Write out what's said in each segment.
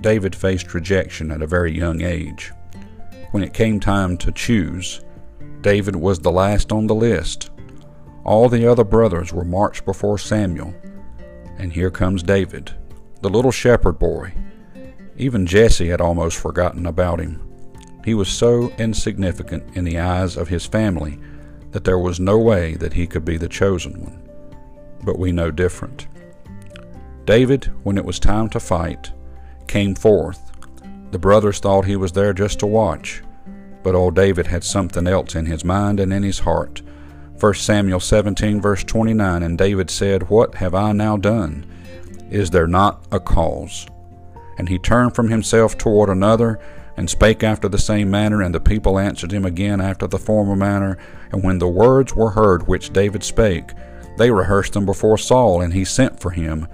David faced rejection at a very young age. When it came time to choose, David was the last on the list. All the other brothers were marched before Samuel, and here comes David, the little shepherd boy. Even Jesse had almost forgotten about him. He was so insignificant in the eyes of his family that there was no way that he could be the chosen one. But we know different. David, when it was time to fight, came forth. The brothers thought he was there just to watch, but old David had something else in his mind and in his heart. 1 Samuel 17, verse 29 And David said, What have I now done? Is there not a cause? And he turned from himself toward another, and spake after the same manner, and the people answered him again after the former manner. And when the words were heard which David spake, they rehearsed them before Saul, and he sent for him.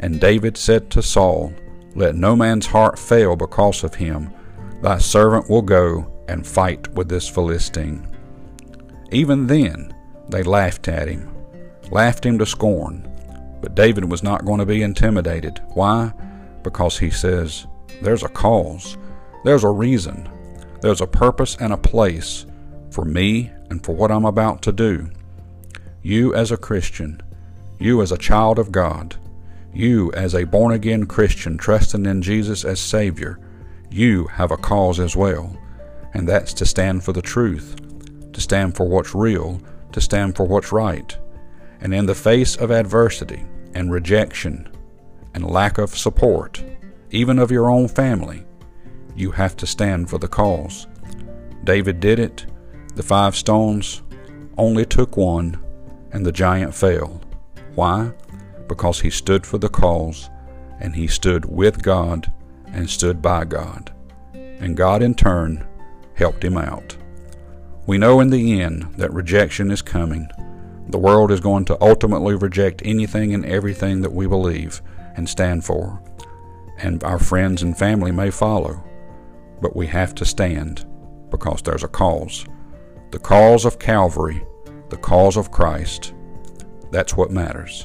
And David said to Saul, Let no man's heart fail because of him. Thy servant will go and fight with this Philistine. Even then, they laughed at him, laughed him to scorn. But David was not going to be intimidated. Why? Because he says, There's a cause, there's a reason, there's a purpose and a place for me and for what I'm about to do. You, as a Christian, you, as a child of God, you, as a born again Christian trusting in Jesus as Savior, you have a cause as well, and that's to stand for the truth, to stand for what's real, to stand for what's right. And in the face of adversity and rejection and lack of support, even of your own family, you have to stand for the cause. David did it. The five stones only took one, and the giant fell. Why? Because he stood for the cause, and he stood with God and stood by God. And God, in turn, helped him out. We know in the end that rejection is coming. The world is going to ultimately reject anything and everything that we believe and stand for. And our friends and family may follow. But we have to stand because there's a cause. The cause of Calvary, the cause of Christ. That's what matters.